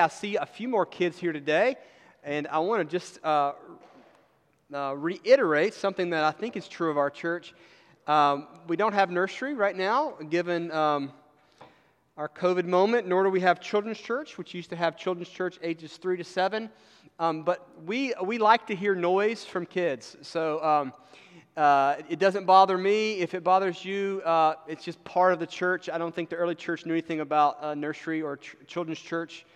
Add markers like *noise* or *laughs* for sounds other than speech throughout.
I see a few more kids here today, and I want to just uh, uh, reiterate something that I think is true of our church. Um, we don't have nursery right now, given um, our COVID moment, nor do we have children's church, which used to have children's church ages three to seven. Um, but we, we like to hear noise from kids. So um, uh, it doesn't bother me. If it bothers you, uh, it's just part of the church. I don't think the early church knew anything about uh, nursery or ch- children's church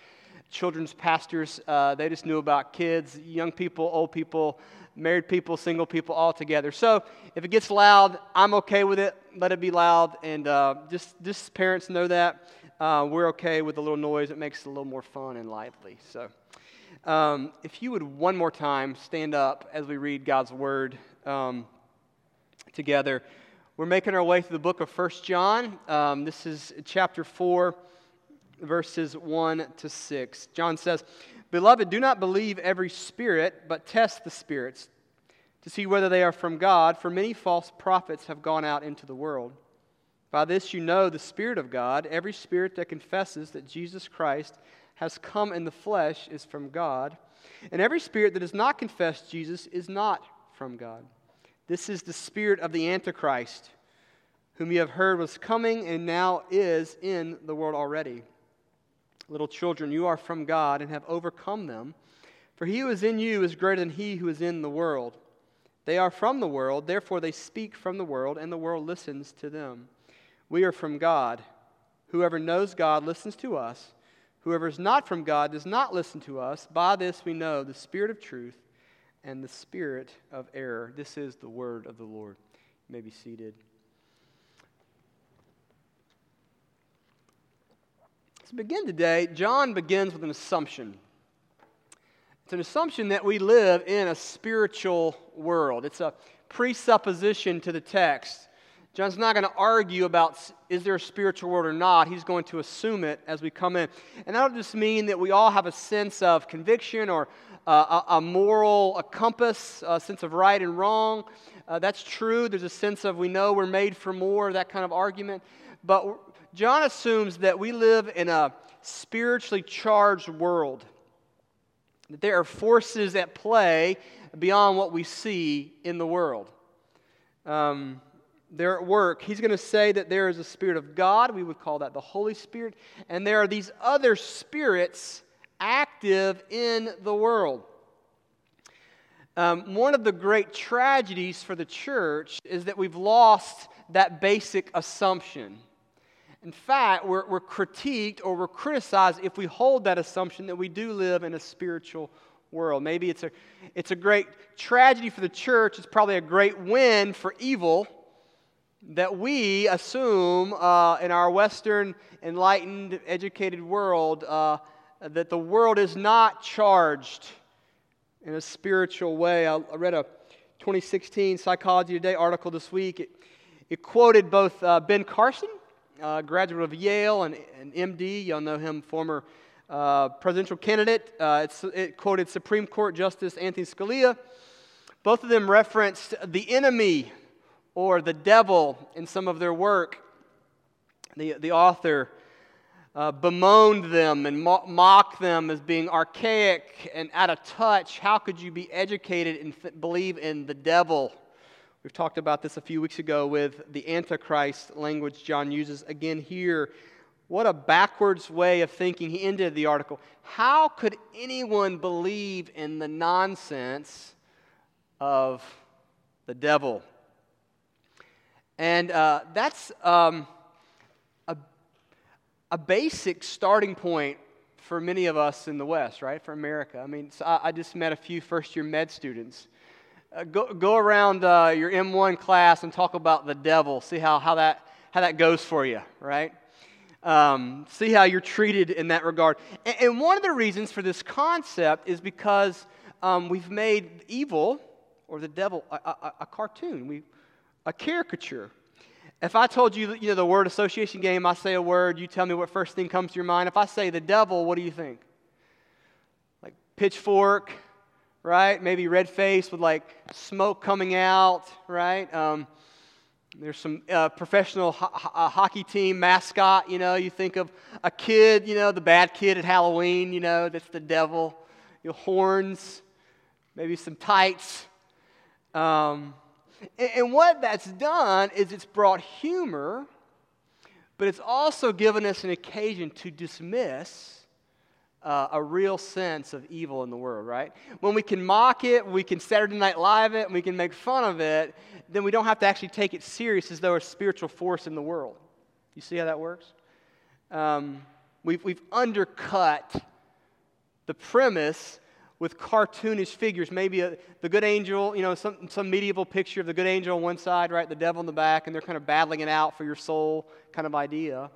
children's pastors. Uh, they just knew about kids, young people, old people, married people, single people, all together. So if it gets loud, I'm okay with it. Let it be loud. And uh, just, just parents know that. Uh, we're okay with a little noise. It makes it a little more fun and lively. So um, if you would one more time stand up as we read God's word um, together. We're making our way through the book of First John. Um, this is chapter 4 verses 1 to 6. John says, Beloved, do not believe every spirit, but test the spirits to see whether they are from God, for many false prophets have gone out into the world. By this you know the Spirit of God. Every spirit that confesses that Jesus Christ has come in the flesh is from God, and every spirit that does not confess Jesus is not from God. This is the spirit of the Antichrist, whom you have heard was coming and now is in the world already. Little children, you are from God and have overcome them. For he who is in you is greater than he who is in the world. They are from the world, therefore they speak from the world, and the world listens to them. We are from God. Whoever knows God listens to us. Whoever is not from God does not listen to us. By this we know the spirit of truth and the spirit of error. This is the word of the Lord. You may be seated. To begin today, John begins with an assumption. It's an assumption that we live in a spiritual world. It's a presupposition to the text. John's not going to argue about is there a spiritual world or not. He's going to assume it as we come in. And that'll just mean that we all have a sense of conviction or uh, a, a, moral a compass, a sense of right and wrong. Uh, that's true. There's a sense of we know we're made for more, that kind of argument. But John assumes that we live in a spiritually charged world, that there are forces at play beyond what we see in the world. Um, they're at work. He's going to say that there is a spirit of God. We would call that the Holy Spirit. And there are these other spirits active in the world. Um, one of the great tragedies for the church is that we've lost that basic assumption. In fact, we're, we're critiqued or we're criticized if we hold that assumption that we do live in a spiritual world. Maybe it's a, it's a great tragedy for the church, it's probably a great win for evil that we assume uh, in our Western, enlightened, educated world uh, that the world is not charged in a spiritual way. I, I read a 2016 Psychology Today article this week. It, it quoted both uh, Ben Carson uh, graduate of Yale and, and MD. Y'all know him, former uh, presidential candidate. Uh, it quoted Supreme Court Justice Anthony Scalia. Both of them referenced the enemy or the devil in some of their work. The, the author uh, bemoaned them and mo- mocked them as being archaic and out of touch. How could you be educated and th- believe in the devil? We've talked about this a few weeks ago with the Antichrist language John uses. Again, here, what a backwards way of thinking. He ended the article. How could anyone believe in the nonsense of the devil? And uh, that's um, a, a basic starting point for many of us in the West, right? For America. I mean, so I, I just met a few first year med students uh, go, go around uh, your M1 class and talk about the devil. See how, how, that, how that goes for you, right? Um, see how you're treated in that regard. And, and, one of the reasons for this concept is because um, we've made evil or the devil a, a, a cartoon, we, a caricature. If I told you, you know, the word association game, I say a word, you tell me what first thing comes to your mind. If I say the devil, what do you think? Like pitchfork, right? Maybe red face with like smoke coming out, right? Um, There's some uh, professional ho- ho- uh, hockey team mascot, you know, you think of a kid, you know, the bad kid at Halloween, you know, that's the devil. You know, horns, maybe some tights. Um, and, and what that's done is it's brought humor, but it's also given us an occasion to dismiss uh, a real sense of evil in the world, right? When we can mock it, we can Saturday Night Live it, and we can make fun of it, then we don't have to actually take it serious as though a spiritual force in the world. You see how that works? Um, we've, we've undercut the premise with cartoonish figures, maybe a, the good angel, you know, some, some medieval picture of the good angel on one side, right, the devil on the back, and they're kind of battling it out for your soul kind of idea.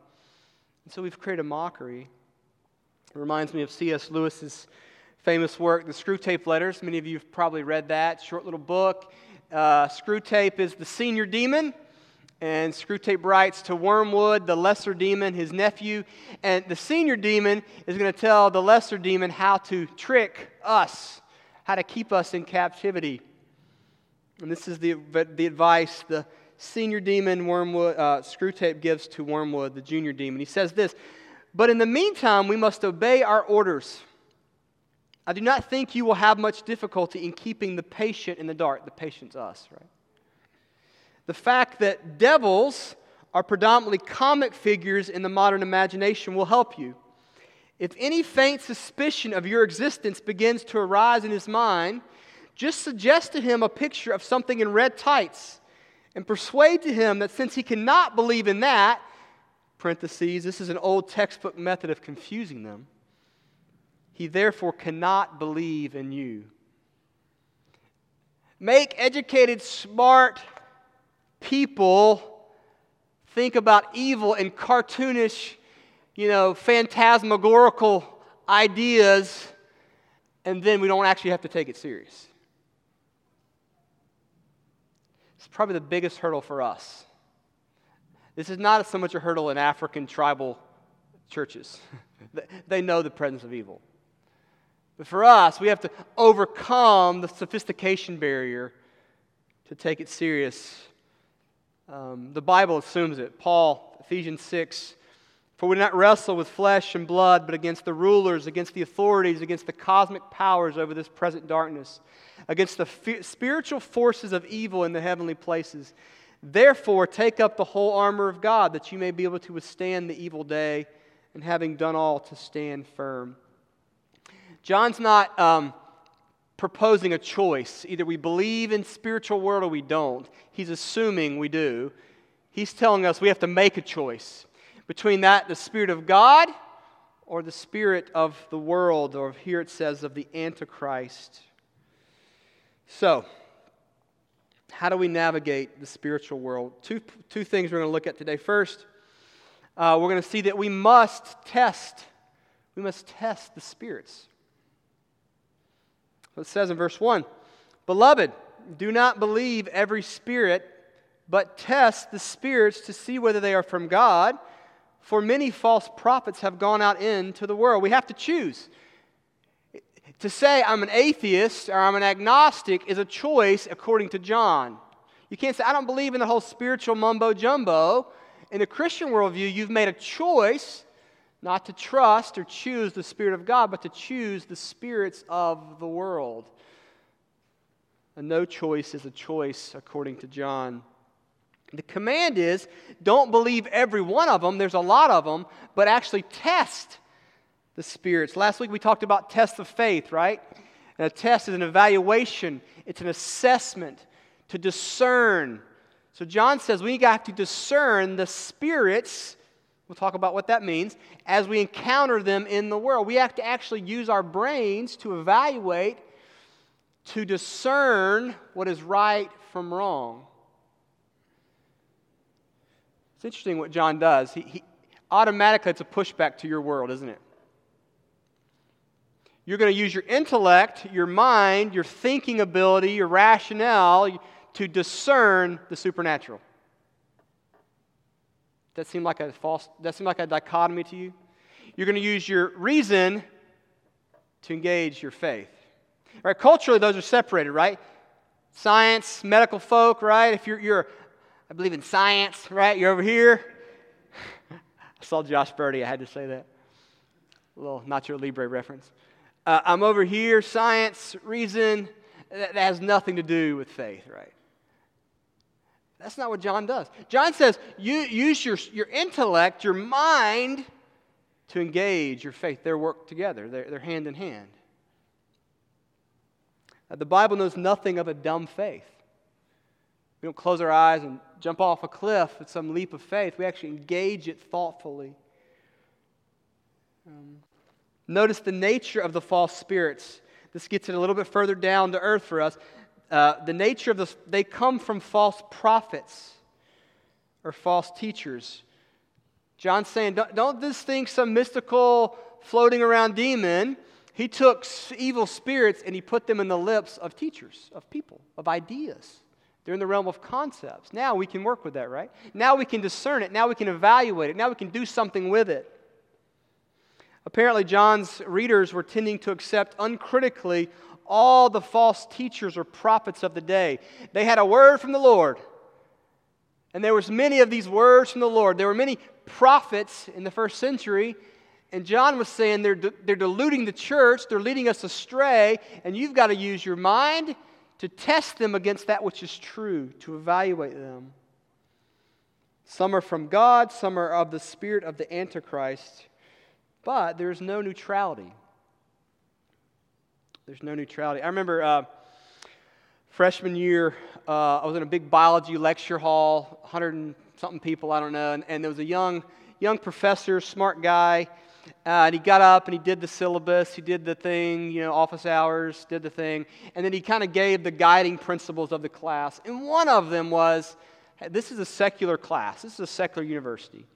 And so we've created a mockery. It reminds me of C.S. Lewis's famous work, The Screwtape Letters. Many of you have probably read that short little book. Uh, Screwtape is the senior demon, and Screwtape writes to Wormwood, the lesser demon, his nephew. And the senior demon is going to tell the lesser demon how to trick us, how to keep us in captivity. And this is the, the advice the senior demon, Wormwood, uh, Screwtape gives to Wormwood, the junior demon. He says this but in the meantime, we must obey our orders. I do not think you will have much difficulty in keeping the patient in the dark. The patient's us, right? The fact that devils are predominantly comic figures in the modern imagination will help you. If any faint suspicion of your existence begins to arise in his mind, just suggest to him a picture of something in red tights and persuade to him that since he cannot believe in that, parentheses, this is an old textbook method of confusing them. He therefore cannot believe in you. Make educated, smart people think about evil in cartoonish, you know, phantasmagorical ideas, and then we don't actually have to take it serious. It's probably the biggest hurdle for us. This is not so much a hurdle in African tribal churches. *laughs* they know the presence of evil. But for us, we have to overcome the sophistication barrier to take it serious. Um, the Bible assumes it. Paul, Ephesians 6 For we do not wrestle with flesh and blood, but against the rulers, against the authorities, against the cosmic powers over this present darkness, against the spiritual forces of evil in the heavenly places. Therefore, take up the whole armor of God that you may be able to withstand the evil day, and having done all, to stand firm. John's not um, proposing a choice. Either we believe in spiritual world or we don't. He's assuming we do. He's telling us we have to make a choice between that, the Spirit of God, or the Spirit of the world, or here it says of the Antichrist. So, how do we navigate the spiritual world? Two, two things we're going to look at today. First, uh, we're going to see that we must test. We must test the spirits. It says in verse 1 Beloved, do not believe every spirit, but test the spirits to see whether they are from God. For many false prophets have gone out into the world. We have to choose. To say I'm an atheist or I'm an agnostic is a choice according to John. You can't say, I don't believe in the whole spiritual mumbo jumbo. In the Christian worldview, you've made a choice not to trust or choose the Spirit of God, but to choose the spirits of the world. And no choice is a choice according to John. The command is don't believe every one of them, there's a lot of them, but actually test the spirits. Last week we talked about tests of faith, right? And a test is an evaluation, it's an assessment to discern. So John says we got to discern the spirits. We'll talk about what that means as we encounter them in the world. We have to actually use our brains to evaluate, to discern what is right from wrong. It's interesting what John does. He, he automatically, it's a pushback to your world, isn't it? You're going to use your intellect, your mind, your thinking ability, your rationale to discern the supernatural. That seem like a false, that seem like a dichotomy to you? You're going to use your reason to engage your faith. Right? Culturally, those are separated, right? Science, medical folk, right? If you're, you're I believe in science, right? You're over here. *laughs* I saw Josh Birdie. I had to say that. A little Nacho Libre reference. Uh, I'm over here, science, reason. That, has nothing to do with faith, right? That's not what John does. John says, you, use your, your intellect, your mind, to engage your faith. They're work together, they're, they're hand in hand. Uh, the Bible knows nothing of a dumb faith. We don't close our eyes and jump off a cliff at some leap of faith. We actually engage it thoughtfully. Um, notice the nature of the false spirits. This gets it a little bit further down to earth for us. Uh, the nature of this, they come from false prophets or false teachers. John's saying, don't, don't this think some mystical floating around demon. He took evil spirits and he put them in the lips of teachers, of people, of ideas. They're in the realm of concepts. Now we can work with that, right? Now we can discern it. Now we can evaluate it. Now we can do something with it. Apparently, John's readers were tending to accept uncritically all the false teachers or prophets of the day. They had a word from the Lord. And there was many of these words from the Lord. There were many prophets in the first century. And John was saying they're, they're deluding the church, they're leading us astray, and you've got to use your mind to test them against that which is true, to evaluate them. Some are from God, some are of the spirit of the Antichrist, but there's no neutrality. There's no neutrality. I remember uh, freshman year, uh, I was in a big biology lecture hall, 100 and something people, I don't know, and, and there was a young, young professor, smart guy. Uh, and he got up and he did the syllabus, he did the thing, you know, office hours, did the thing. And then he kind of gave the guiding principles of the class. And one of them was this is a secular class, this is a secular university.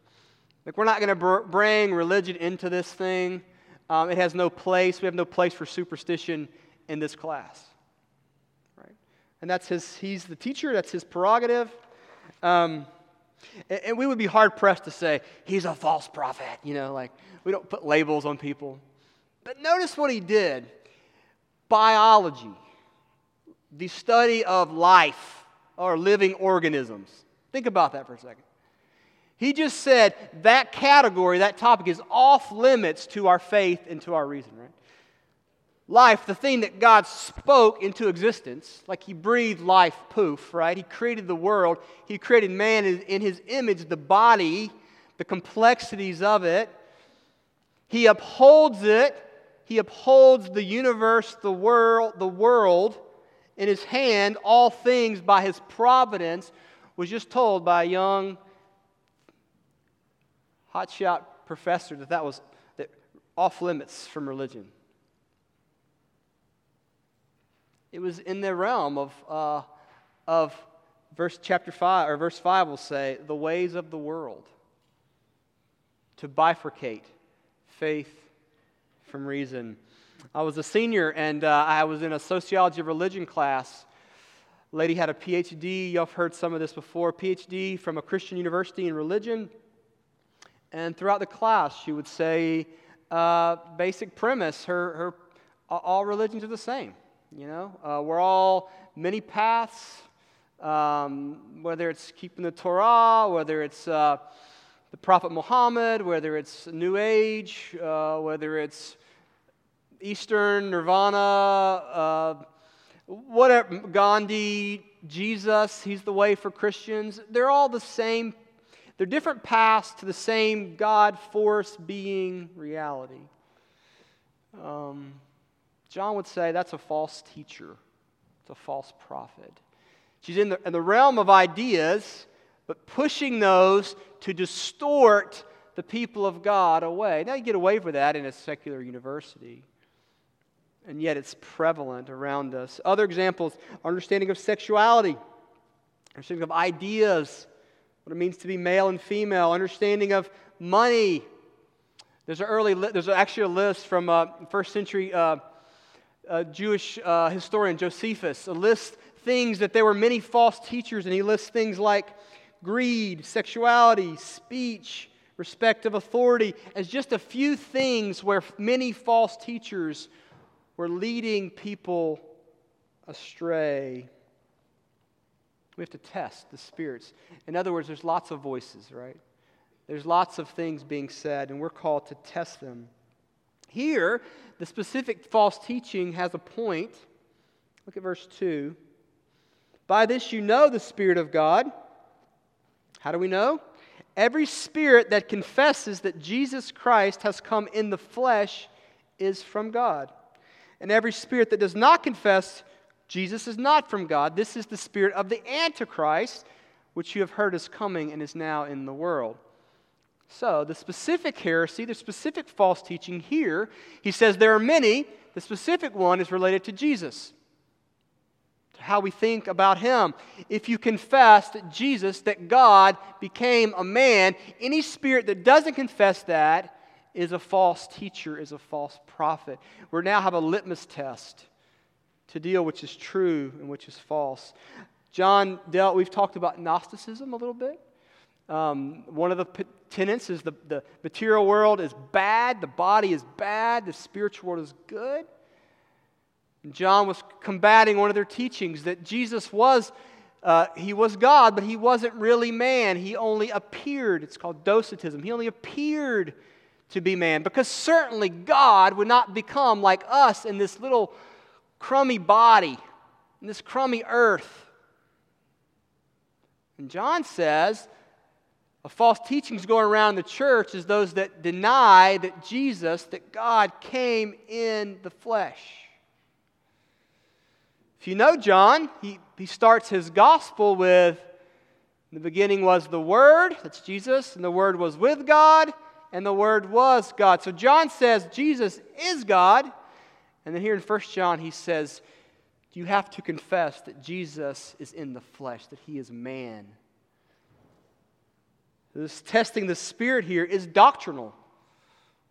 Like, we're not going to br- bring religion into this thing. Um, it has no place. We have no place for superstition in this class. Right? And that's his, he's the teacher, that's his prerogative. Um, and, and we would be hard pressed to say, he's a false prophet. You know, like, we don't put labels on people. But notice what he did biology, the study of life or living organisms. Think about that for a second. He just said that category, that topic is off limits to our faith and to our reason, right? Life, the thing that God spoke into existence, like He breathed life, poof, right? He created the world, He created man in His image, the body, the complexities of it. He upholds it. He upholds the universe, the world, the world in his hand, all things by his providence, was just told by a young hotshot professor that that was that off limits from religion. It was in the realm of, uh, of verse chapter 5, or verse 5 will say, the ways of the world. To bifurcate faith from reason. I was a senior and uh, I was in a sociology of religion class. Lady had a PhD. You've heard some of this before. PhD from a Christian university in religion. And throughout the class, she would say, uh, basic premise her, her, all religions are the same. You know, uh, we're all many paths, um, whether it's keeping the Torah, whether it's uh, the Prophet Muhammad, whether it's New Age, uh, whether it's Eastern, Nirvana, uh, whatever, Gandhi, Jesus, he's the way for Christians. They're all the same they're different paths to the same God force being reality. Um, John would say that's a false teacher, it's a false prophet. She's in the, in the realm of ideas, but pushing those to distort the people of God away. Now, you get away with that in a secular university, and yet it's prevalent around us. Other examples understanding of sexuality, understanding of ideas what it means to be male and female, understanding of money. There's an early, li- there's actually a list from uh, first century uh, uh, Jewish uh, historian Josephus, a list things that there were many false teachers, and he lists things like greed, sexuality, speech, respect of authority, as just a few things where many false teachers were leading people astray. We have to test the spirits. In other words, there's lots of voices, right? There's lots of things being said, and we're called to test them. Here, the specific false teaching has a point. Look at verse 2. By this you know the Spirit of God. How do we know? Every spirit that confesses that Jesus Christ has come in the flesh is from God. And every spirit that does not confess Jesus is not from God. This is the spirit of the Antichrist, which you have heard is coming and is now in the world. So, the specific heresy, the specific false teaching here, he says there are many. The specific one is related to Jesus, to how we think about him. If you confess that Jesus, that God became a man, any spirit that doesn't confess that is a false teacher, is a false prophet. We now have a litmus test to deal which is true and which is false. John dealt, we've talked about Gnosticism a little bit. Um, one of the p- tenets is the, the material world is bad, the body is bad, the spiritual world is good. And John was combating one of their teachings that Jesus was, uh, he was God, but he wasn't really man. He only appeared. It's called docetism. He only appeared to be man because certainly God would not become like us in this little crummy body, in this crummy earth. And John says a false teaching is going around the church is those that deny that Jesus, that God came in the flesh. If you know John, he, he starts his gospel with the beginning was the Word, that's Jesus, and the Word was with God, and the Word was God. So John says Jesus is God. And then here in 1 John, he says, You have to confess that Jesus is in the flesh, that he is man. This testing the Spirit here is doctrinal.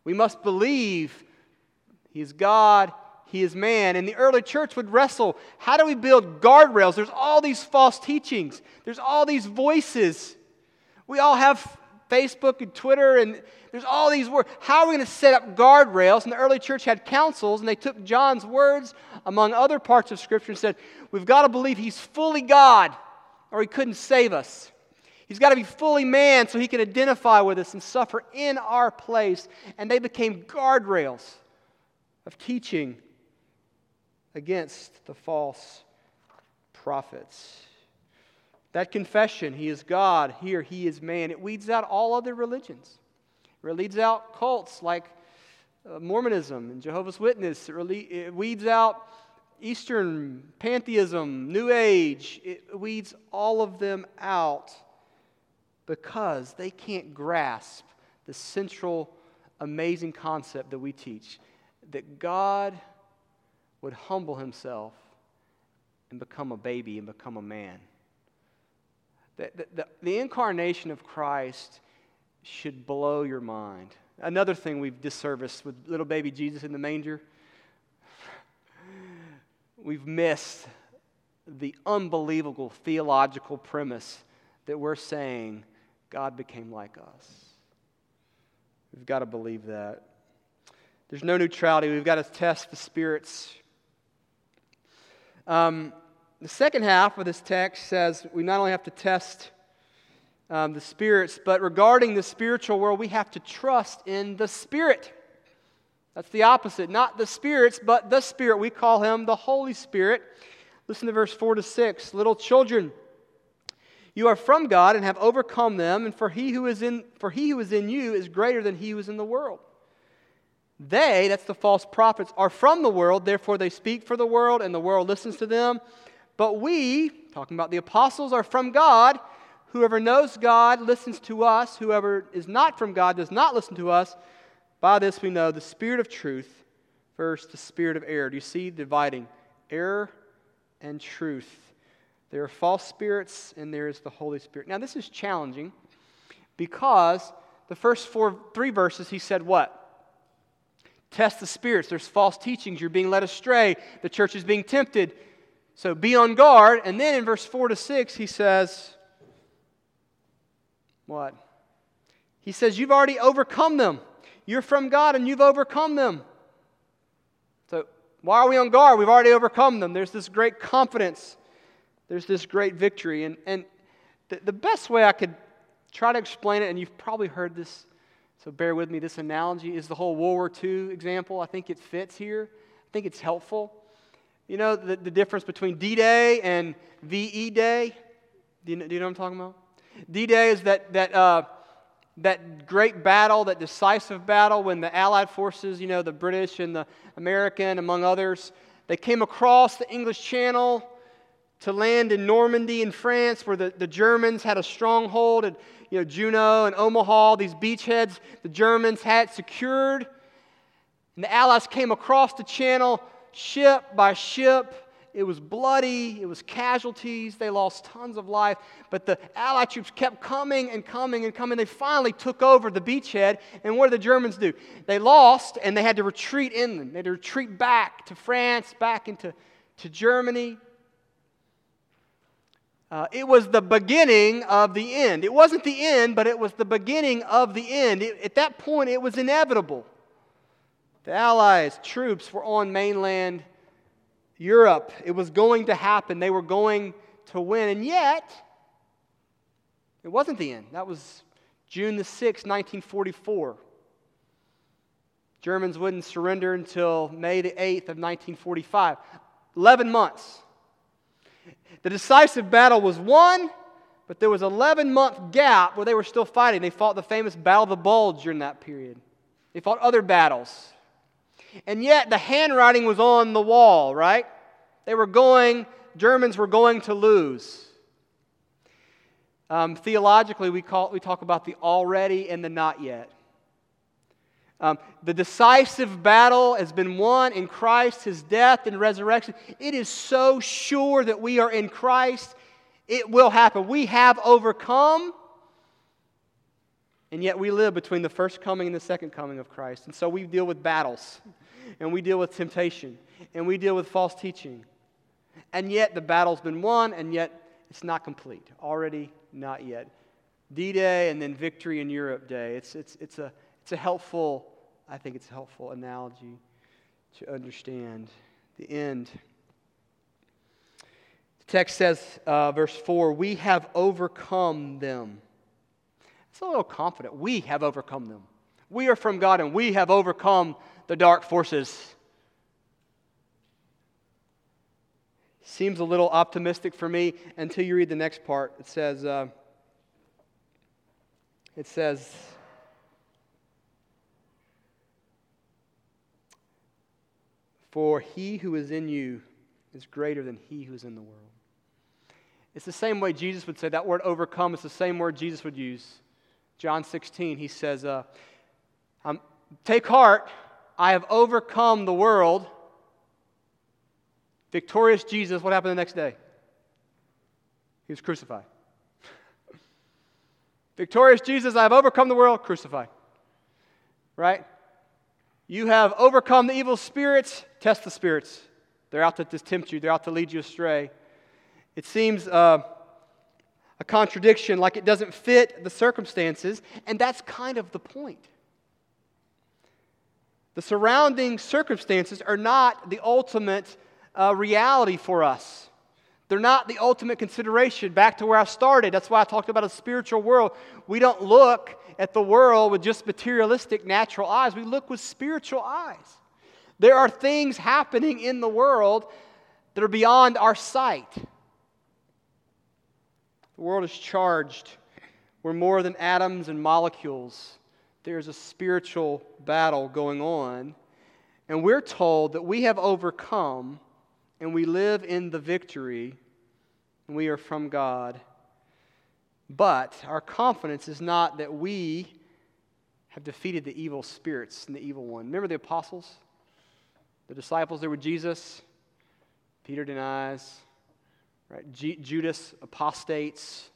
We must believe he is God, he is man. And the early church would wrestle how do we build guardrails? There's all these false teachings, there's all these voices. We all have Facebook and Twitter, and there's all these words. How are we going to set up guardrails? And the early church had councils, and they took John's words, among other parts of Scripture, and said, We've got to believe he's fully God, or he couldn't save us. He's got to be fully man so he can identify with us and suffer in our place. And they became guardrails of teaching against the false prophets. That confession, He is God, here He is man, it weeds out all other religions. It weeds out cults like uh, Mormonism and Jehovah's Witness. It, it weeds out Eastern pantheism, New Age. It weeds all of them out because they can't grasp the central, amazing concept that we teach that God would humble himself and become a baby and become a man. The, the, the, incarnation of Christ should blow your mind. Another thing we've disserviced with little baby Jesus in the manger, we've missed the unbelievable theological premise that we're saying God became like us. We've got to believe that. There's no neutrality. We've got to test the spirits. Um, the second half of this text says we not only have to test um, the spirits, but regarding the spiritual world, we have to trust in the Spirit. That's the opposite. Not the spirits, but the Spirit. We call him the Holy Spirit. Listen to verse 4 to 6. Little children, you are from God and have overcome them, and for he who is in, for he who is in you is greater than he who is in the world. They, that's the false prophets, are from the world, therefore they speak for the world, and the world listens to them. But we, talking about the apostles, are from God. Whoever knows God listens to us. Whoever is not from God does not listen to us. By this we know the spirit of truth versus the spirit of error. Do you see dividing error and truth? There are false spirits and there is the Holy Spirit. Now, this is challenging because the first four, three verses he said what? Test the spirits. There's false teachings. You're being led astray. The church is being tempted. So be on guard. And then in verse 4 to 6, he says, What? He says, You've already overcome them. You're from God and you've overcome them. So why are we on guard? We've already overcome them. There's this great confidence there's this great victory. And, and the, the best way I could try to explain it, and you've probably heard this, so bear with me, this analogy is the whole World War II example. I think it fits here, I think it's helpful. You know the, the difference between D Day and VE Day? Do you, know, do you know what I'm talking about? D Day is that, that, uh, that great battle, that decisive battle when the Allied forces, you know, the British and the American, among others, they came across the English Channel to land in Normandy in France, where the, the Germans had a stronghold, at you know, Juno and Omaha, these beachheads, the Germans had secured. And the Allies came across the channel ship by ship. It was bloody, it was casualties, they lost tons of life, but the Allied troops kept coming and coming and coming. They finally took over the beachhead, and what did the Germans do? They lost and they had to retreat inland. They had to retreat back to France, back into to Germany. Uh, it was the beginning of the end. It wasn't the end, but it was the beginning of the end. It, at that point, it was inevitable. The Allies' troops were on mainland Europe. It was going to happen. They were going to win. And yet, it wasn't the end. That was June the 6th, 1944. Germans wouldn't surrender until May the 8th of 1945. 11 months. The decisive battle was won, but there was an 11 month gap where they were still fighting. They fought the famous Battle of the Bulge during that period. They fought other battles. And yet the handwriting was on the wall, right? They were going, Germans were going to lose. Um, theologically, we, call, we talk about the already and the not yet. Um, the decisive battle has been won in Christ, his death and resurrection. It is so sure that we are in Christ, it will happen. We have overcome, and yet we live between the first coming and the second coming of Christ. And so we deal with battles, and we deal with temptation, and we deal with false teaching. And yet the battle's been won, and yet it's not complete. Already not yet. D Day and then Victory in Europe Day. It's, it's, it's a it's a helpful, I think it's a helpful analogy to understand the end. The text says, uh, verse 4, we have overcome them. It's a little confident. We have overcome them. We are from God and we have overcome the dark forces. Seems a little optimistic for me until you read the next part. It says, uh, it says, For he who is in you is greater than he who is in the world. It's the same way Jesus would say that word overcome, it's the same word Jesus would use. John 16, he says, uh, Take heart, I have overcome the world. Victorious Jesus, what happened the next day? He was crucified. *laughs* Victorious Jesus, I have overcome the world, crucified. Right? You have overcome the evil spirits, test the spirits. They're out to tempt you, they're out to lead you astray. It seems uh, a contradiction, like it doesn't fit the circumstances, and that's kind of the point. The surrounding circumstances are not the ultimate uh, reality for us. They're not the ultimate consideration. Back to where I started. That's why I talked about a spiritual world. We don't look at the world with just materialistic natural eyes, we look with spiritual eyes. There are things happening in the world that are beyond our sight. The world is charged. We're more than atoms and molecules. There's a spiritual battle going on. And we're told that we have overcome and we live in the victory, and we are from God. But our confidence is not that we have defeated the evil spirits and the evil one. Remember the apostles? The disciples there with Jesus? Peter denies, right? G- Judas apostates.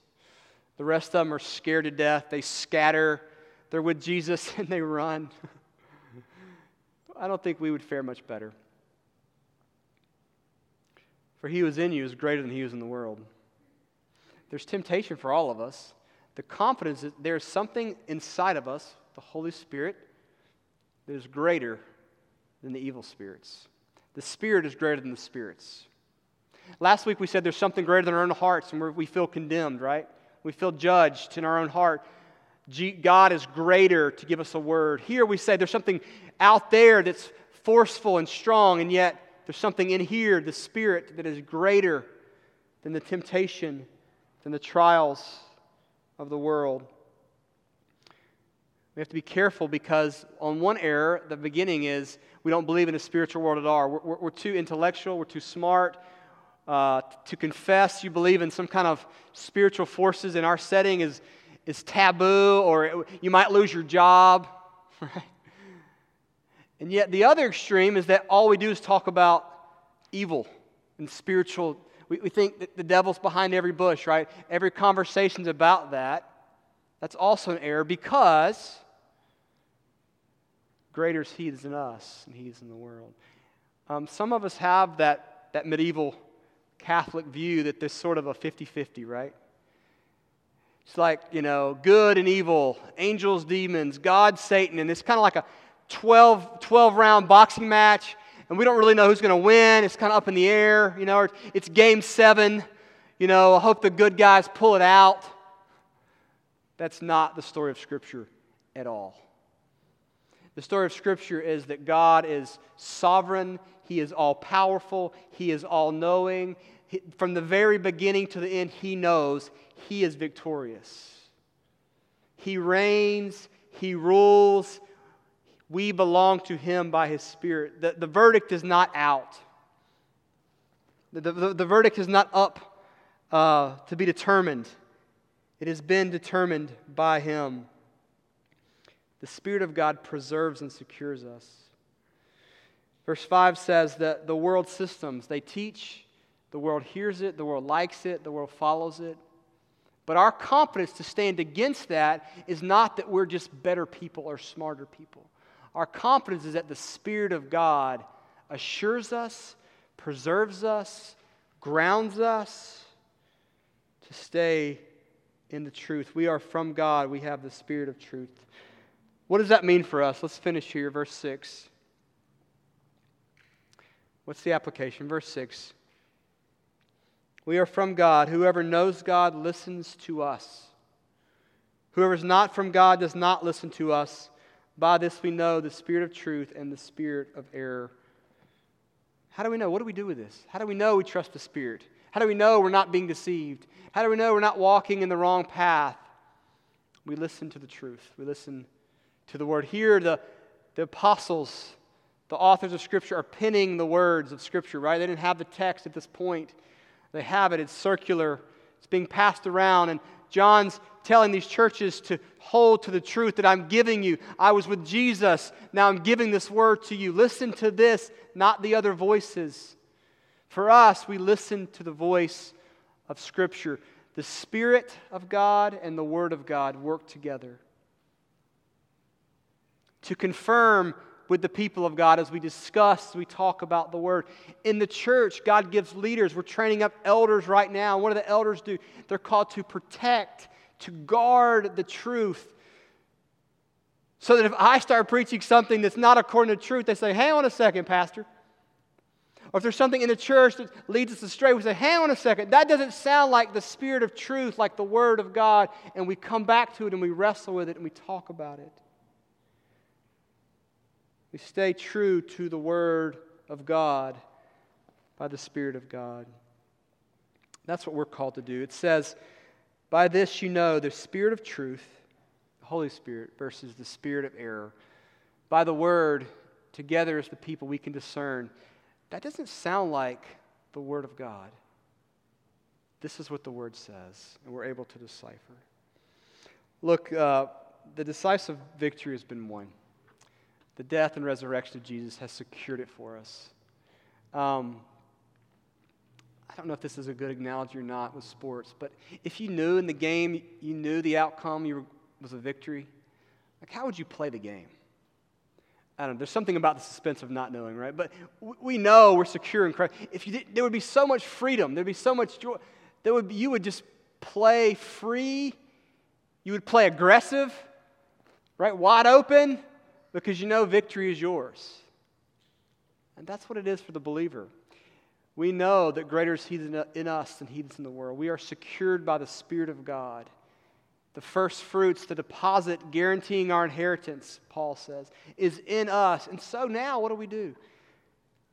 The rest of them are scared to death. They scatter. They're with Jesus *laughs* and they run. *laughs* I don't think we would fare much better. For he who is in you is greater than he who is in the world. There's temptation for all of us. The confidence that there's something inside of us, the Holy Spirit, that is greater than the evil spirits. The Spirit is greater than the spirits. Last week we said there's something greater than our own hearts, and we feel condemned, right? We feel judged in our own heart. God is greater to give us a word. Here we say there's something out there that's forceful and strong, and yet there's something in here, the Spirit, that is greater than the temptation, than the trials of the world. We have to be careful because, on one error, the beginning is we don't believe in a spiritual world at all. We're, we're, too intellectual, we're too smart uh, to confess you believe in some kind of spiritual forces in our setting is, is taboo, or you might lose your job, *laughs* right? And yet, the other extreme is that all we do is talk about evil and spiritual. We, we think that the devil's behind every bush, right? Every conversation's about that. That's also an error because greater is he that's in us and he is in the world. Um, some of us have that, that medieval Catholic view that there's sort of a 50 50, right? It's like, you know, good and evil, angels, demons, God, Satan, and it's kind of like a 12, 12 round boxing match, and we don't really know who's going to win. It's kind of up in the air, you know, it's game seven. You know, I hope the good guys pull it out. That's not the story of Scripture at all. The story of Scripture is that God is sovereign, He is all powerful, He is all knowing. From the very beginning to the end, He knows He is victorious. He reigns, He rules, we belong to Him by His Spirit. The, the verdict is not out, the, the, the verdict is not up uh, to be determined. It has been determined by Him. The Spirit of God preserves and secures us. Verse 5 says that the world systems, they teach, the world hears it, the world likes it, the world follows it. But our confidence to stand against that is not that we're just better people or smarter people. Our confidence is that the Spirit of God assures us, preserves us, grounds us to stay in the truth. We are from God, we have the Spirit of truth. What does that mean for us? Let's finish here, verse 6. What's the application? Verse 6. We are from God. Whoever knows God listens to us. Whoever is not from God does not listen to us. By this we know the spirit of truth and the spirit of error. How do we know? What do we do with this? How do we know we trust the Spirit? How do we know we're not being deceived? How do we know we're not walking in the wrong path? We listen to the truth. We listen to the word. Here, the, the apostles, the authors of Scripture, are penning the words of Scripture, right? They didn't have the text at this point. They have it, it's circular, it's being passed around. And John's telling these churches to hold to the truth that I'm giving you. I was with Jesus. Now I'm giving this word to you. Listen to this, not the other voices. For us, we listen to the voice of Scripture. The Spirit of God and the Word of God work together to confirm with the people of God as we discuss, we talk about the Word. In the church, God gives leaders. We're training up elders right now. What do the elders do? They're called to protect, to guard the truth. So that if I start preaching something that's not according to truth, they say, hang on a second, Pastor. Or if there's something in the church that leads us astray, we say, hang on a second, that doesn't sound like the spirit of truth, like the Word of God. And we come back to it and we wrestle with it and we talk about it. We stay true to the Word of God by the Spirit of God. That's what we're called to do. It says, By this you know the Spirit of truth, the Holy Spirit, versus the Spirit of error. By the Word, together as the people, we can discern. That doesn't sound like the Word of God. This is what the Word says, and we're able to decipher. Look, uh, the decisive victory has been won the death and resurrection of Jesus has secured it for us. Um, I don't know if this is a good analogy or not with sports, but if you knew in the game, you knew the outcome you were, was a victory, like how would you play the game? I don't know. There's something about the suspense of not knowing, right? But we know we're secure in Christ. If you did, there would be so much freedom. There'd be so much joy. There would be, you would just play free. You would play aggressive, right? Wide open because you know victory is yours. And that's what it is for the believer. we know that greater is He in us than He is in the world. We are secured by the Spirit of God. The first fruits, the deposit guaranteeing our inheritance, Paul says, is in us. And so now, what do we do?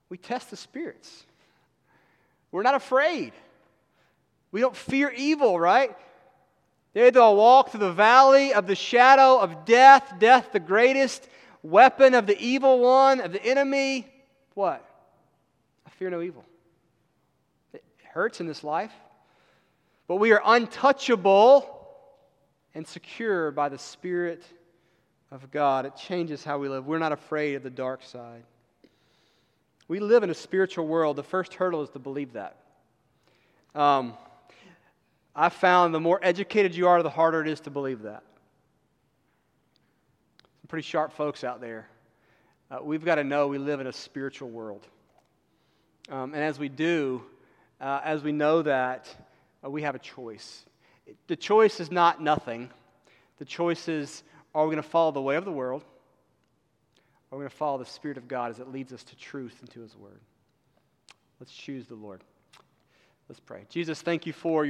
We test the spirits. We're not afraid. We don't fear evil, right? They will walk through the valley of the shadow of death, death the greatest weapon of the evil one, of the enemy. What? I fear no evil. It hurts in this life, but we are untouchable and secure by the Spirit of God. It changes how we live. We're not afraid of the dark side. We live in a spiritual world. The first hurdle is to believe that. Um, I found the more educated you are, the harder it is to believe that. Pretty sharp folks out there. Uh, we've got to know we live in a spiritual world. Um, and as we do, uh, as we know that, uh, we have a choice. The choice is not nothing. The choice is are we going to follow the way of the world? Or are we going to follow the Spirit of God as it leads us to truth and to His Word? Let's choose the Lord. Let's pray. Jesus, thank you for your